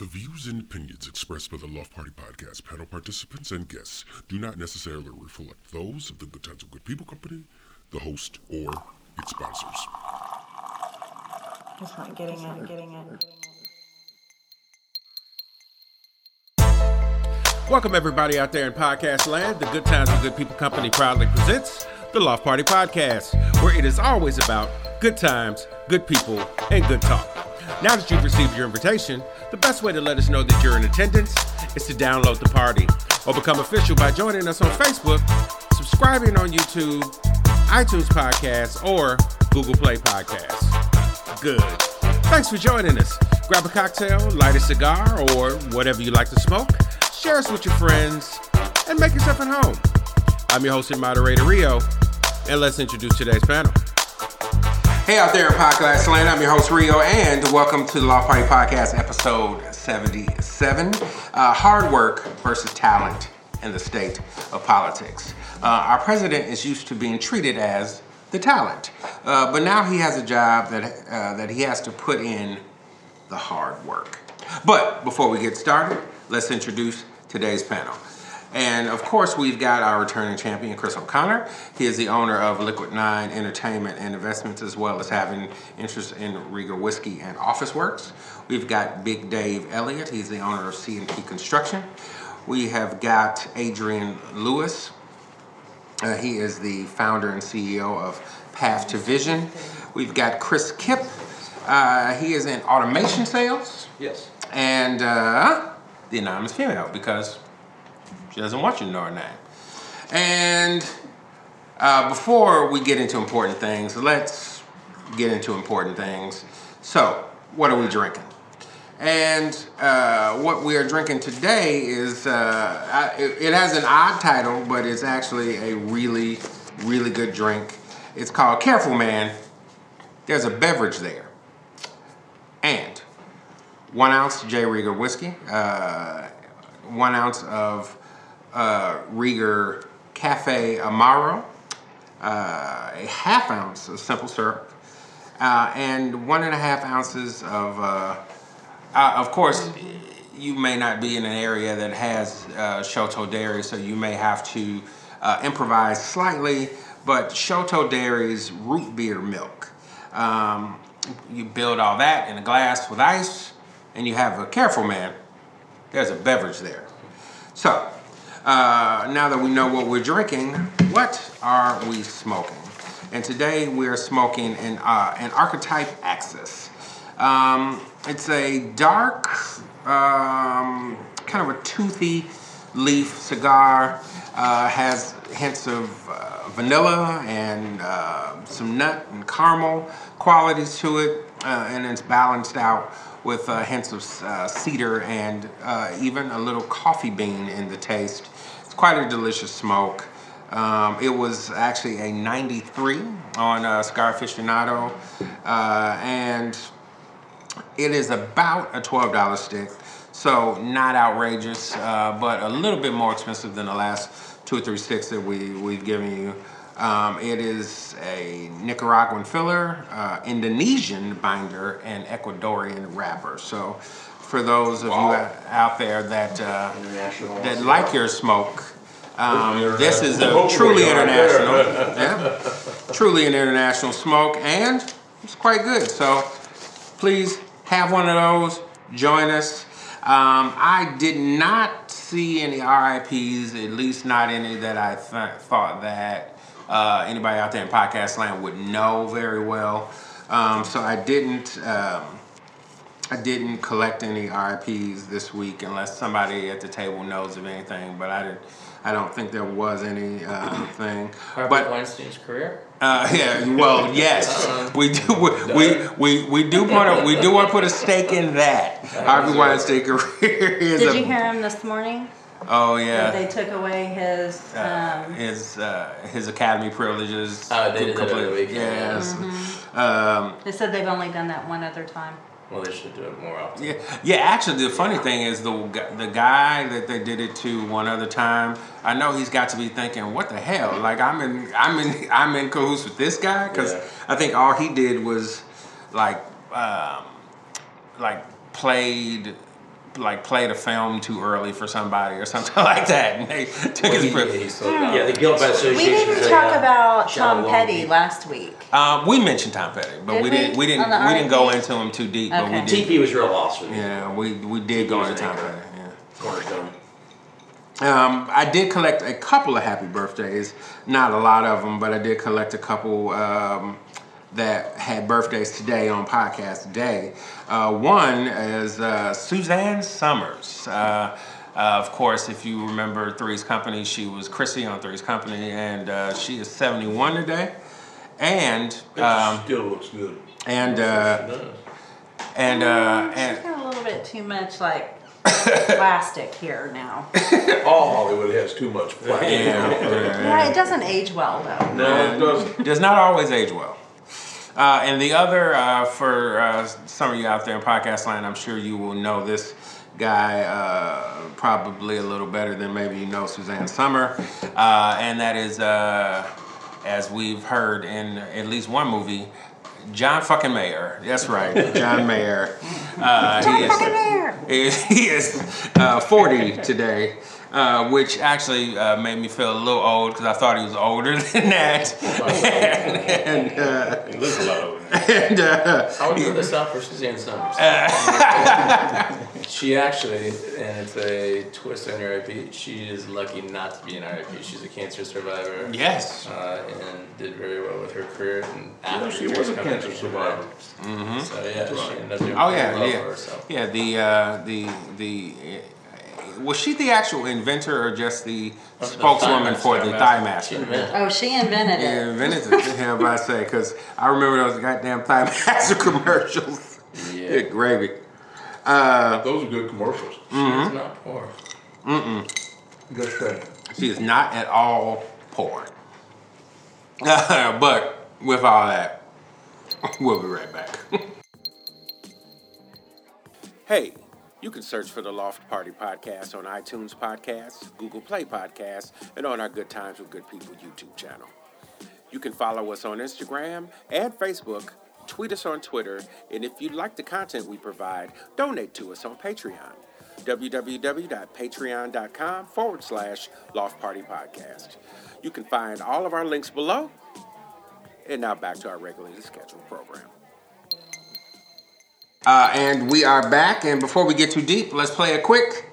The views and opinions expressed by the Loft Party Podcast panel participants and guests do not necessarily reflect those of the Good Times of Good People Company, the host, or its sponsors. It's not getting it, getting it. Welcome, everybody out there in podcast land. The Good Times with Good People Company proudly presents the Loft Party Podcast, where it is always about good times, good people, and good talk. Now that you've received your invitation, the best way to let us know that you're in attendance is to download the party or become official by joining us on Facebook, subscribing on YouTube, iTunes Podcasts, or Google Play Podcasts. Good. Thanks for joining us. Grab a cocktail, light a cigar, or whatever you like to smoke. Share us with your friends and make yourself at home. I'm your host and moderator, Rio, and let's introduce today's panel. Hey out there in podcast land, I'm your host Rio, and welcome to the Loft Party Podcast, episode 77 uh, Hard Work versus Talent in the State of Politics. Uh, our president is used to being treated as the talent, uh, but now he has a job that, uh, that he has to put in the hard work. But before we get started, let's introduce today's panel. And of course, we've got our returning champion, Chris O'Connor. He is the owner of Liquid Nine Entertainment and Investments, as well as having interest in Rieger Whiskey and Office Works. We've got Big Dave Elliott. He's the owner of C&P Construction. We have got Adrian Lewis. Uh, he is the founder and CEO of Path to Vision. We've got Chris Kipp. Uh, he is in automation sales. Yes. And uh, the anonymous female because she doesn't want you to know her name. And uh, before we get into important things, let's get into important things. So, what are we drinking? And uh, what we are drinking today is, uh, I- it, has an odd title, but it's actually a really, really good drink. It's called Careful Man. There's a beverage there. And one ounce J. Rieger whiskey, uh, one ounce of uh, Rieger Cafe Amaro, uh, a half ounce of simple syrup, uh, and one and a half ounces of, uh, uh, of course, you may not be in an area that has uh, Shatto Dairy, so you may have to uh, improvise slightly, but Shatto Dairy's root beer milk. Um, you build all that in a glass with ice, and you have a careful man. There's a beverage there. So, uh, now that we know what we're drinking, what are we smoking? And today we are smoking an, uh, an Archetype Axis. Um, it's a dark, um, kind of a toothy leaf cigar. Uh, has hints of uh, vanilla and uh, some nut and caramel qualities to it, uh, and it's balanced out with uh, hints of cedar and even a little coffee bean in the taste. Quite a delicious smoke. Um, it was actually a 93 on uh, Cigar Aficionado, uh, and it is about a $12 stick. So not outrageous, uh, but a little bit more expensive than the last two or three sticks that we, we've given you. Um, it is a Nicaraguan filler, uh, Indonesian binder, and Ecuadorian wrapper. So for those of you out there that, uh, that like your smoke, um, this is a truly international, yeah, truly an international smoke, and it's quite good. So please have one of those. Join us. Um, I did not see any RIPS, at least not any that I th- thought that uh, anybody out there in podcast land would know very well. Um, so I didn't. Um, I didn't collect any RIPS this week unless somebody at the table knows of anything, but I didn't. I don't think there was any uh, thing. Harvey But Weinstein's career? uh, yeah, well, yes, we do. We, we, we, we do want to we do want to put a stake in that. Harvey Weinstein career is Did a. you hear him this morning? Oh yeah, They took away his, uh, um, his uh, his academy privileges. Oh, they did that complete- over the weekend. Yes. Mm-hmm. Um, they said they've only done that one other time. Well, they should do it more often. Yeah, yeah. Actually, the funny thing is the the guy that they did it to one other time. I know he's got to be thinking, "What the hell?" Like I'm in, I'm in, I'm in cahoots with this guy because Yeah. I think all he did was like, um, like played like played a film too early for somebody or something like that, and they took his. pri- Yeah, the Guild by We didn't say, talk uh, about Tom Petty be- last week. Um, we mentioned Tom Petty, but Did we we? didn't. We didn't. On the We didn't go into him too deep, but we did. TP was real lost with me. Yeah, we we did go into Tom. Petty. Yeah. Cornerstone. Um, I did collect a couple of happy birthdays, not a lot of them, but I did collect a couple um, that had birthdays today on podcast day. Uh, one is uh, Suzanne Somers. Uh, uh, of course, if you remember Three's Company, she was Chrissy on Three's Company, and uh, she is 71 today. And um, Still looks good. and uh, and uh, She's and got a little bit too much like plastic here now. All Hollywood has too much plastic. yeah, Yeah, it doesn't age well though. No, it doesn't. does not always age well. Uh, and the other, uh, for uh, some of you out there in podcast land, I'm sure you will know this guy uh, probably a little better than maybe you know Suzanne Summer. Uh, and that is, uh, as we've heard in at least one movie, John fucking Mayer. That's right, John Mayer. Uh, he is, fucking Mayer. He is, he is uh, 40 today, uh, which actually uh, made me feel a little old because I thought he was older than that. and, uh, He looks a lot older. and uh, I would put this out for Suzanne Somers. she actually, and it's a twist on your IP, she is lucky not to be an RIP. She's a cancer survivor. yes, Uh, and did very well with her career. And Yeah, after she was a cancer survivor. So yeah, she ended up doing oh yeah, well yeah, for herself. yeah. The uh, the the uh, was she the actual inventor or just the the spokeswoman Thigh for the Master. Thigh She Master? invented Oh, she invented Yeah, it. invented it. Yeah, but I say because I remember those goddamn Thigh Master commercials. Yeah. Good gravy. Uh, Those are good commercials. She is not poor. Good thing. She is not at all poor. but with all that, we'll be right back. hey, you can search for the Loft Party Podcast on iTunes Podcasts, Google Play Podcasts, and on our Good Times with Good People YouTube channel. You can follow us on Instagram and Facebook, tweet us on Twitter, and if you like the content we provide, donate to us on Patreon. www.patreon.com forward slash Loft Party Podcast. You can find all of our links below. And now back to our regularly scheduled program. Uh, and we are back, and before we get too deep, let's play a quick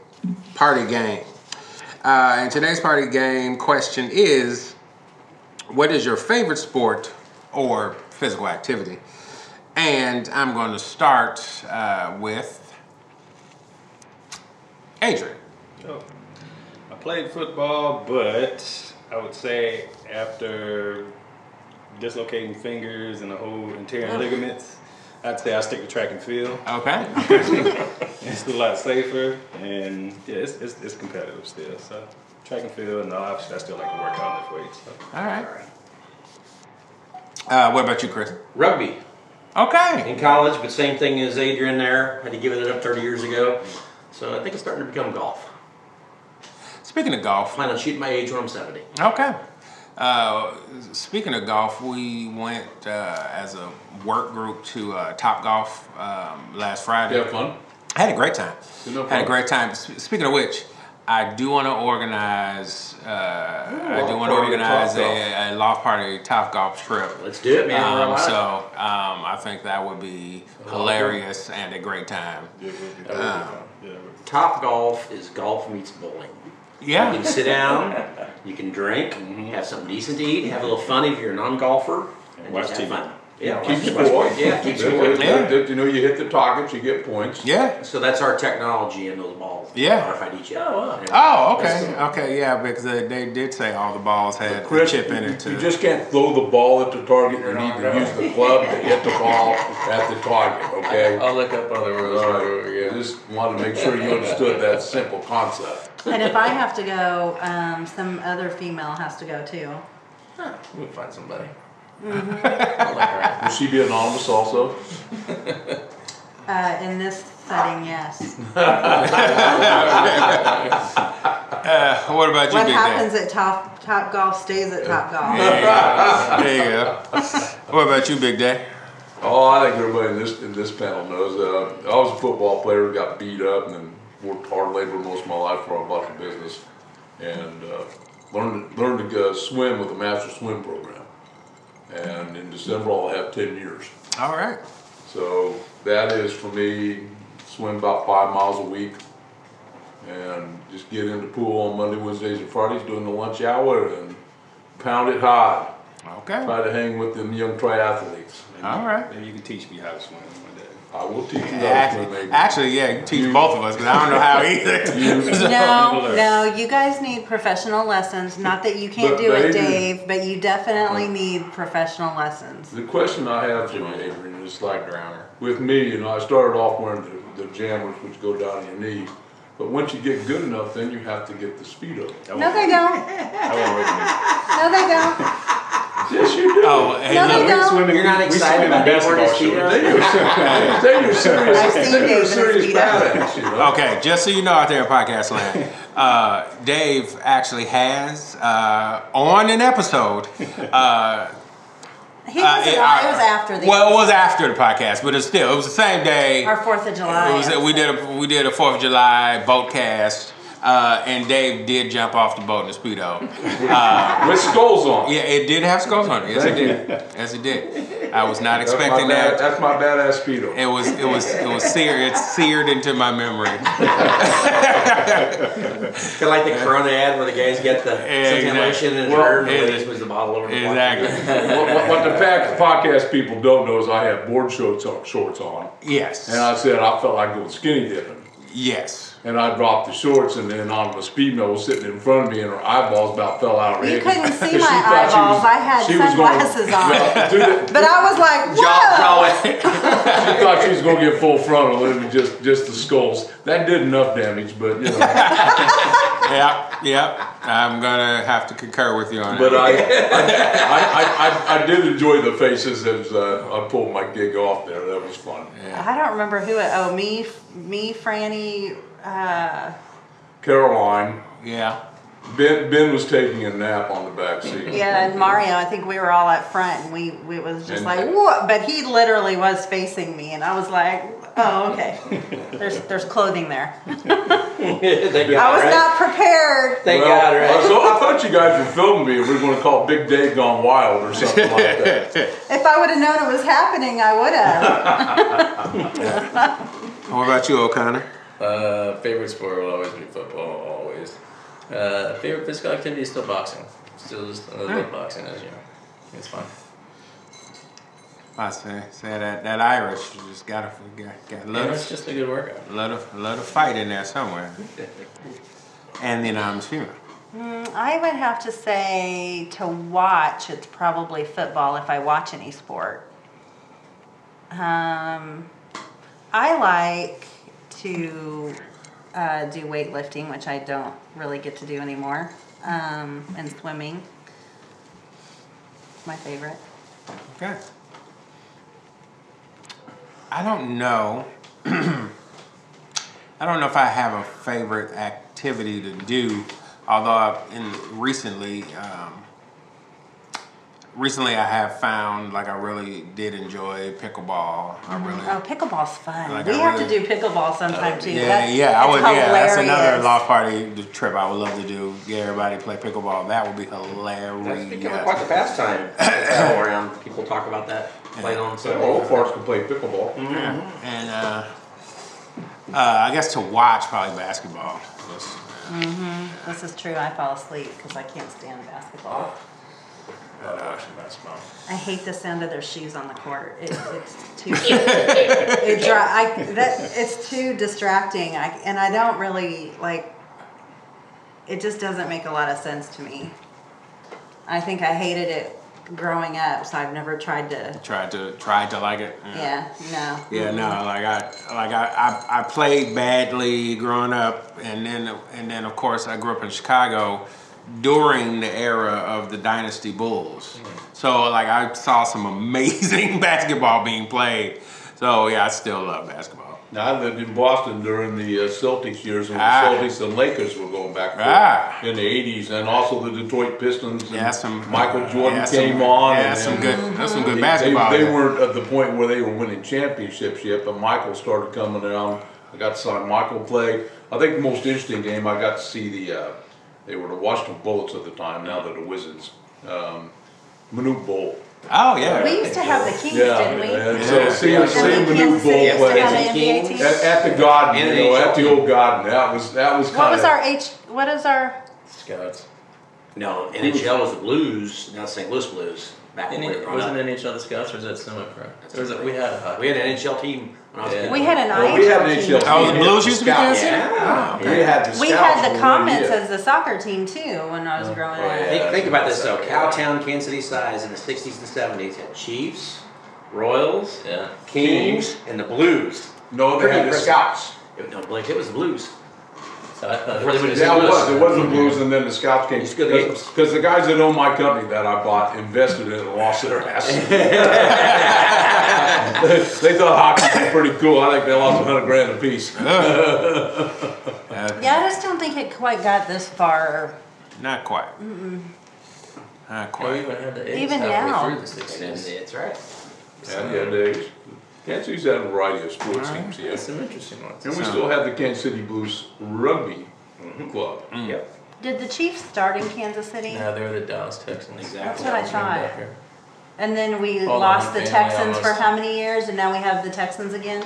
party game. Uh, and today's party game question is what is your favorite sport or physical activity? And I'm going to start uh, with Adrian. Oh, I played football, but I would say after dislocating fingers and the whole interior ligaments, I'd say I stick to track and field. Okay. It's a lot safer, and yeah, it's, it's, it's competitive still. So track and field, and obviously I still like to work out lift weights. So. All right. Uh, what about you, Chris? Rugby Okay. in college, but same thing as Adrian there. Had to give it up 30 years ago. So I think it's starting to become golf. Speaking of golf, I Plan on shooting my age when I'm 70. Okay. Uh, speaking of golf, we went uh, as a work group to uh, Top Golf um, last Friday. You have fun? I had a great time. Good Had a great time. Speaking of which, I do want to organize. Uh, I do want to organize a, a loft party Top Golf trip. Let's do it, man. Um, so um, I think that would be hilarious and a great time. Yeah, it be- That would be Ah. fun. yeah, it would be- Top golf is golf meets bowling. You Yeah. can sit down, you can drink, Mm-hmm. have something decent to eat, have a little fun if you're a non-golfer, and Watch just have TV. fun. Yeah, Keep watch- score. Yeah, keep That- score. that- Yeah. that- You know, you hit the targets, you get points. Yeah. So that's our technology in those balls. Yeah. RFID chip. Oh, wow. Oh, okay. Okay, yeah, because they, they did say all the balls had the Chris, chip in it too. you just can't throw the ball at the target. You need to use the club to hit the ball at the target, okay? I'll look up other rules. All for right. you. I just wanted to make sure you understood that simple concept. And if I have to go, um, some other female has to go too. Huh. We'll find somebody. Mm-hmm. I'll let her out. Will she be anonymous also? Uh, in this setting, yes. Uh, what about you, What Big happens Dan? at Top Top Golf stays at Top Golf. There you go. What about you, Big Dave? Oh, I think everybody in this in this panel knows. Uh, I was a football player, got beat up, and then worked hard labor most of my life for a bucket business, and uh, learned learned to uh, swim with the master swim program. And in December I'll have ten years. All right. So that is for me, swim about five miles a week. And just get in the pool on Monday, Wednesdays, and Fridays during the lunch hour and pound it hard. Okay. Try to hang with them young triathletes. All right. Maybe you can teach me how to swim one day. I will teach you how to swim, Actually, actually, yeah, you teach both of us because I don't know how either. No, no, you guys need professional lessons. Not that you can't But do it, they do. Dave, but you definitely need professional lessons. The question I have for you, Adrian, is like, Drowner. with me, you know, I started off wearing the, the jammers, which go down to your knee. But once you get good enough, then you have to get the speedo. No, they don't. I won't work with me. No, they don't. Yes, you do. Oh, hey, No, they look, don't. Swimming, You're not we excited swim in about Dave basketball Porter's shorts. They are, they are serious. I've seen they are Dave in serious Speedo. badass. Okay, just so you know out there in podcast land, uh, Dave actually has uh, on an episode. Uh, He uh, was, it, uh, was after the Well, it was after the podcast, but it's still it was the same day. our Fourth of July. It was, we did a we did a Fourth of July boat cast, uh, and Dave did jump off the boat in a speedo. With skulls on. Yeah, it did have skulls on it. Yes, it did. Yes, it did. I was not That's expecting bad- that. That's my badass speedo. It was it was it was seared. It's seared into my memory. Kind of like the Corona ad where the guys get the exactly. stimulation and Well, turn and it- they just moves the bottle over the Exactly. what, what, what the fact, podcast people don't know is I have board shorts on, shorts on, Yes. and I said I felt like going skinny dipping, Yes. And I dropped the shorts, and then on the speedo was sitting in front of me, and her eyeballs about fell out of her You head. couldn't see 'Cause she my thought she eyeballs. was- I had she was gonna- sunglasses on. Well, do the- But I was like, Jaw, whoa! She thought she was gonna get full frontal, and it was just just the skulls. That did enough damage, but you know. Yeah. Yeah. I'm gonna have to concur with you on But that. I, I, I, I, I did enjoy the faces as uh, I pulled my gig off there. That was fun. I don't remember who it. Oh, me, me, Franny. Uh, Caroline, yeah. Ben, Ben was taking a nap on the back seat. yeah, and Mario. I think we were all up front, and we, we it was just And- like, what? But he literally was facing me, and I was like, oh, okay. There's there's clothing there. Thank I was right? not prepared. Thank Well, God, right? So I thought you guys were filming me. We were going to call Big Dave Gone Wild or something like that. If I would have known it was happening, I would have. What about you, O'Connor? Uh, favorite sport will always be football, always. Uh, favorite physical activity is still boxing. Still just I love boxing as you know. It's fun. I say, say that that Irish you just gotta got, got a Yeah, it's just a good workout. A lot of lot of fight in there somewhere. And then I'm female. I would have to say to watch. It's probably football if I watch any sport. Um, I like to uh, do weightlifting, which I don't really get to do anymore, um, and swimming. My favorite. Okay. I don't know. I don't know if I have a favorite activity to do, although I've in recently, um, recently I have found like I really did enjoy pickleball. I really. Oh, pickleball's fun. Like we I have really- to do pickleball sometime too. Yeah, That's- yeah, I it's would. Yeah, that's another loft party trip I would love to do. Get everybody play pickleball. That would be hilarious. That's becoming quite the pastime all around. People talk about that. Playing on So Sunday. all parts can play pickleball. And uh, uh, I guess to watch probably basketball. was- This is true. I fall asleep because I can't stand basketball. I hate the sound of their shoes on the court. It, it's too. it dri- I, that, it's too distracting. I, and I don't really like. It just doesn't make a lot of sense to me. I think I hated it growing up, so I've never tried to. Tried to tried to like it. Yeah, no. Yeah, no, like I like I, I, I played badly growing up, and then and then of course I grew up in Chicago during the era of the Dynasty Bulls. So like I saw some amazing basketball being played. So yeah, I still love basketball. Now, I lived in Boston during the uh, Celtics years when Ah. the Celtics and Lakers were going back and forth Ah. in the 80s, and also the Detroit Pistons. And Yeah, some Michael Jordan yeah, came some, on. Yeah, and some good. That's some good They, basketball. they weren't at the point where they were winning championships yet, but Michael started coming around I got to see Michael play. I think the most interesting game I got to see the uh, they were the Washington Bullets at the time. Now they're the Wizards. Um, Manute Bol. Oh yeah. We used to have the Kings, Yeah, didn't we? and so seeing And seeing then Manute Kansas City Bol used to play at, an NBA team. at the Garden, you know, at the old Garden. That was that was kind What was our H? What is our? Scouts. No, NHL was the Blues, not St. Louis Blues. Back when we were growing wasn't up. NHL the Scouts or was that semi-pro? Or was it, we had a hockey. We had an NHL team when I was a Yeah. kid. We had an Well, we had an IHL NHL team. Oh, the team. Blues used to be Scouts. Kansas City? Yeah. Oh, we had the We Scouts had for the one Comets year. as the soccer team too when I was oh, growing oh, up. yeah. Think, think about this though. Cowtown, Kansas City size in the 60s and 70s had Chiefs, Royals, Yeah. Kings, and the Blues. No, they had the. Scouts. It, no, Blake, it was the Blues. So I thought Before they went Yeah, it was. It was the Blues, and then the Scouts came. It's good. Because the guys that own my company that I bought invested in it and lost their ass. they thought hockey was pretty cool. I think they lost a hundred grand apiece. Yeah, I just don't think it quite got this far. Not quite. Not Oh, we quite. even had the A's Even halfway now. through the And 60s. then, that's right. And yeah, they Kansas City's had a variety of sports teams here. There's some interesting ones. And we still have the Kansas City Blues Rugby Club. Yep. Did the Chiefs start in Kansas City? No, they were the Dallas Texans. Exactly. That's what I Dallas ran back thought. here. And then we Hold on, lost the family Texans for almost. how many years? And now we have the Texans again?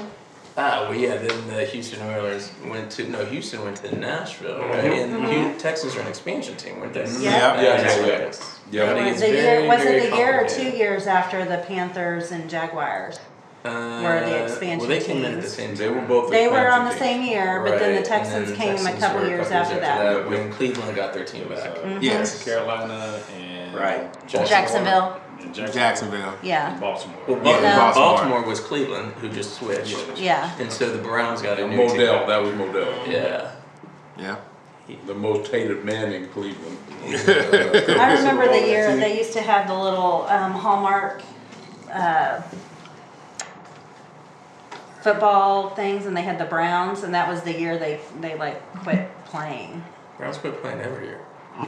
Ah, well, yeah. Then the Houston Oilers went to no. Houston went to Nashville, right? And Hu- Texans are an expansion team, weren't they? Mm-hmm. Yeah. Yeah, That's yeah, right. yeah. Yeah. I think Was it's the very, year, was very it a year or two complicated. years after the Panthers and Jaguars? Uh, were the expansion Well, they came in at the teams? same. They were both. They were on the expansion same year, but then Right, the and Texans then the came a Texans couple were years after that. when Cleveland got their team back. Yes. Carolina and Right. Jacksonville. and Jacksonville. Yeah. and Baltimore. Well, Yeah, Baltimore, Baltimore. Baltimore was Cleveland, who just switched, Yeah. and so the Browns got a team. new team. Modell, that was Modell. Yeah. Yeah. The most hated man in Cleveland. I remember the year they used to have the little um, Hallmark uh, football things, and they had the Browns, and that was the year they they like quit playing. Browns quit playing every year. I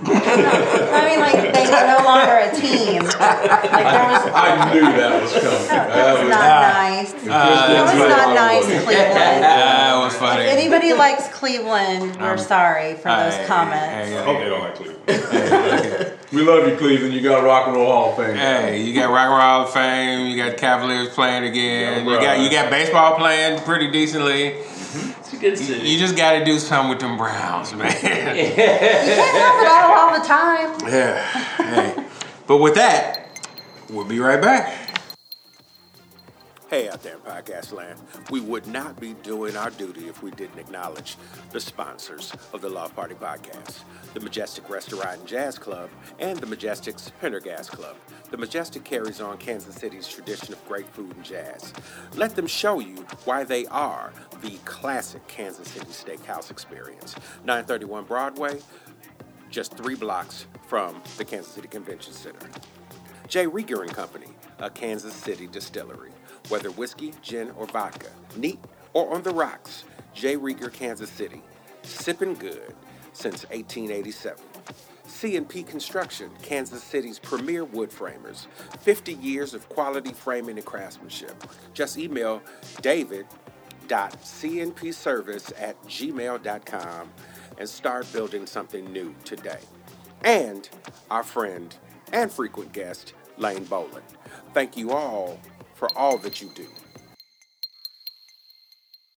mean, like they were no longer a team. Like there was I knew that was coming. that That was was- not nice. That was not nice, Cleveland. That was If funny. anybody likes Cleveland, we're Um, sorry for those Hey, comments. Hey, I hope they don't like Cleveland. We love you, Cleveland. You got Rock and Roll Hall of Fame. Hey, you got Rock and Roll Hall of Fame. You got Cavaliers playing again. Yeah, You got you got baseball playing pretty decently. It's a good You, city. you just got to do something with them Browns, man. You can't have it all all the time. yeah. Hey, but with that, we'll be right back. Hey, out there in podcast land, we would not be doing our duty if we didn't acknowledge the sponsors of the Loft Party podcast the Majestic Restaurant and Jazz Club and the Majestic's Pendergast Club. The Majestic carries on Kansas City's tradition of great food and jazz. Let them show you why they are the classic Kansas City steakhouse experience. 931 Broadway, just three blocks from the Kansas City Convention Center. J. Rieger and Company, a Kansas City distillery. Whether whiskey, gin, or vodka, neat or on the rocks, J. Rieger, Kansas City, sipping good since 1887. C&P Construction, Kansas City's premier wood framers. 50 years of quality framing and craftsmanship. Just email david.cnpservice at gmail.com and start building something new today. And our friend and frequent guest, Lane Boland. Thank you all for all that you do.